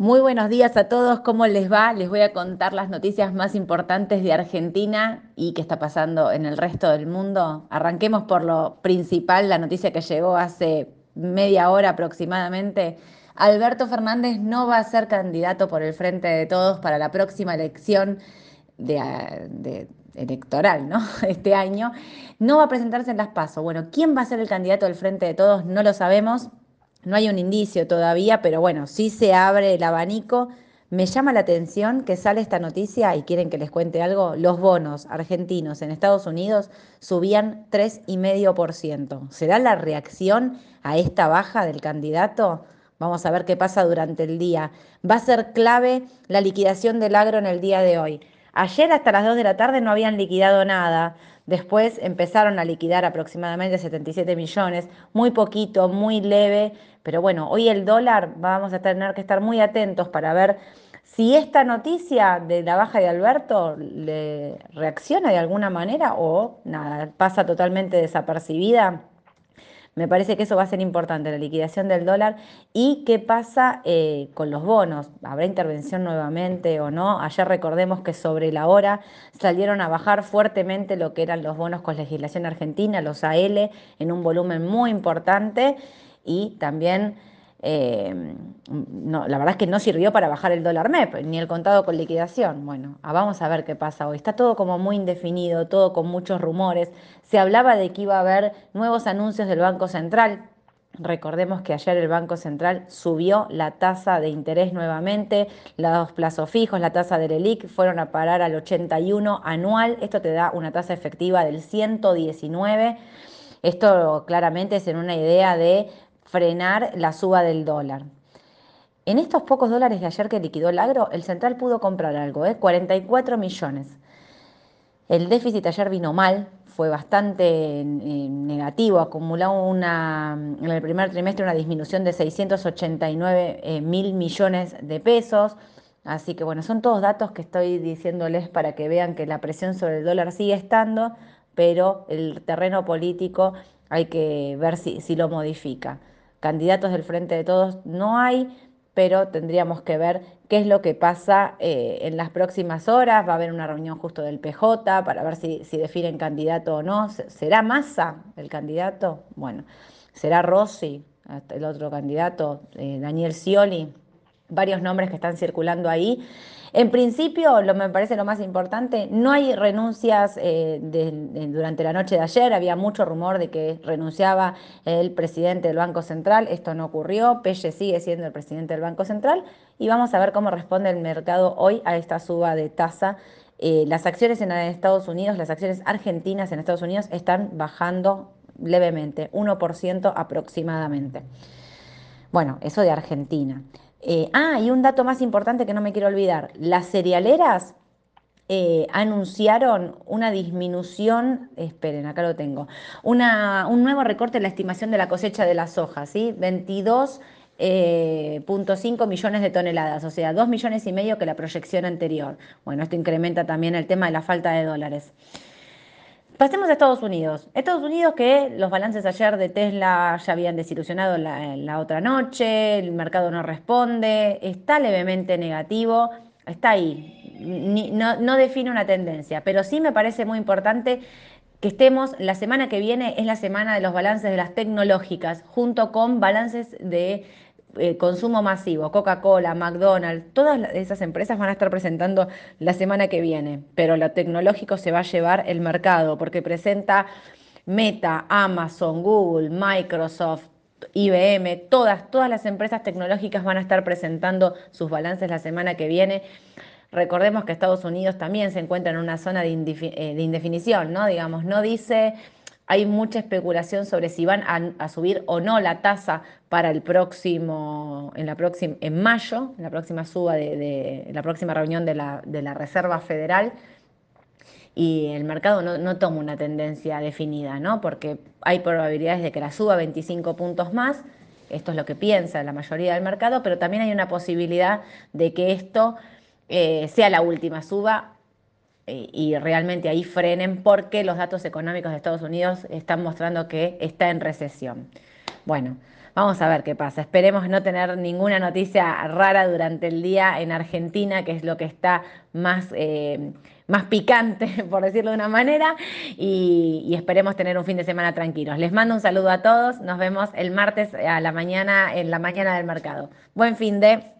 Muy buenos días a todos, ¿cómo les va? Les voy a contar las noticias más importantes de Argentina y qué está pasando en el resto del mundo. Arranquemos por lo principal, la noticia que llegó hace media hora aproximadamente. Alberto Fernández no va a ser candidato por el Frente de Todos para la próxima elección electoral, ¿no? Este año. No va a presentarse en las PASO. Bueno, ¿quién va a ser el candidato del Frente de Todos? No lo sabemos. No hay un indicio todavía, pero bueno, sí se abre el abanico. Me llama la atención que sale esta noticia y quieren que les cuente algo. Los bonos argentinos en Estados Unidos subían 3,5%. ¿Será la reacción a esta baja del candidato? Vamos a ver qué pasa durante el día. Va a ser clave la liquidación del agro en el día de hoy. Ayer hasta las 2 de la tarde no habían liquidado nada. Después empezaron a liquidar aproximadamente 77 millones, muy poquito, muy leve, pero bueno, hoy el dólar vamos a tener que estar muy atentos para ver si esta noticia de la baja de Alberto le reacciona de alguna manera o nada, pasa totalmente desapercibida. Me parece que eso va a ser importante, la liquidación del dólar y qué pasa eh, con los bonos. ¿Habrá intervención nuevamente o no? Ayer recordemos que sobre la hora salieron a bajar fuertemente lo que eran los bonos con legislación argentina, los AL, en un volumen muy importante y también eh, no, la verdad es que no sirvió para bajar el dólar MEP, ni el contado con liquidación. Bueno, ah, vamos a ver qué pasa hoy. Está todo como muy indefinido, todo con muchos rumores. Se hablaba de que iba a haber nuevos anuncios del Banco Central. Recordemos que ayer el Banco Central subió la tasa de interés nuevamente, los plazos fijos, la tasa del ELIC fueron a parar al 81 anual. Esto te da una tasa efectiva del 119. Esto claramente es en una idea de frenar la suba del dólar. En estos pocos dólares de ayer que liquidó el agro, el central pudo comprar algo, ¿eh? 44 millones. El déficit ayer vino mal, fue bastante negativo, acumuló una, en el primer trimestre una disminución de 689 eh, mil millones de pesos. Así que bueno, son todos datos que estoy diciéndoles para que vean que la presión sobre el dólar sigue estando, pero el terreno político hay que ver si, si lo modifica candidatos del Frente de Todos no hay, pero tendríamos que ver qué es lo que pasa eh, en las próximas horas. Va a haber una reunión justo del PJ para ver si, definen candidato o no. ¿Será Massa el candidato? Bueno, ¿será Rossi el otro candidato? Eh, Daniel Scioli. Varios nombres que están circulando ahí. En principio, lo me parece lo más importante, no hay renuncias eh, durante la noche de ayer, había mucho rumor de que renunciaba el presidente del Banco Central, esto no ocurrió, Pelle sigue siendo el presidente del Banco Central y vamos a ver cómo responde el mercado hoy a esta suba de tasa. Eh, las acciones en Estados Unidos, las acciones argentinas en Estados Unidos están bajando levemente, 1% aproximadamente. Bueno, eso de Argentina. Eh, ah, y un dato más importante que no me quiero olvidar. Las cerealeras eh, anunciaron una disminución, esperen, acá lo tengo, una, un nuevo recorte en la estimación de la cosecha de las hojas, ¿sí? 22.5 eh, millones de toneladas, o sea, 2 millones y medio que la proyección anterior. Bueno, esto incrementa también el tema de la falta de dólares. Pasemos a Estados Unidos. Estados Unidos que los balances ayer de Tesla ya habían desilusionado la, otra noche, el mercado no responde, está levemente negativo, está ahí, no, define una tendencia, pero sí me parece muy importante que estemos, la semana que viene es la semana de los balances de las tecnológicas, junto con balances de eh, consumo masivo, Coca-Cola, McDonald's, todas esas empresas van a estar presentando la semana que viene, pero lo tecnológico se va a llevar el mercado porque presenta Meta, Amazon, Google, Microsoft, IBM, todas, todas las empresas tecnológicas van a estar presentando sus balances la semana que viene. Recordemos que Estados Unidos también se encuentra en una zona de, eh, de indefinición, ¿no? Digamos, no dice hay mucha especulación sobre si van a, subir o no la tasa para el próximo, en, la próxima, en mayo, en la próxima suba de, la próxima reunión de la, Reserva Federal. Y el mercado no, toma una tendencia definida, ¿no? Porque hay probabilidades de que la suba 25 puntos más, esto es lo que piensa la mayoría del mercado, pero también hay una posibilidad de que esto eh, sea la última suba y realmente ahí frenen porque los datos económicos de Estados Unidos están mostrando que está en recesión. Bueno, Vamos a ver qué pasa. Esperemos no tener ninguna noticia rara durante el día en Argentina, que es lo que está más, eh, más picante, por decirlo de una manera, y, y esperemos tener un fin de semana tranquilos. Les mando un saludo a todos. Nos vemos el martes a la mañana, en la mañana del mercado. Buen fin de.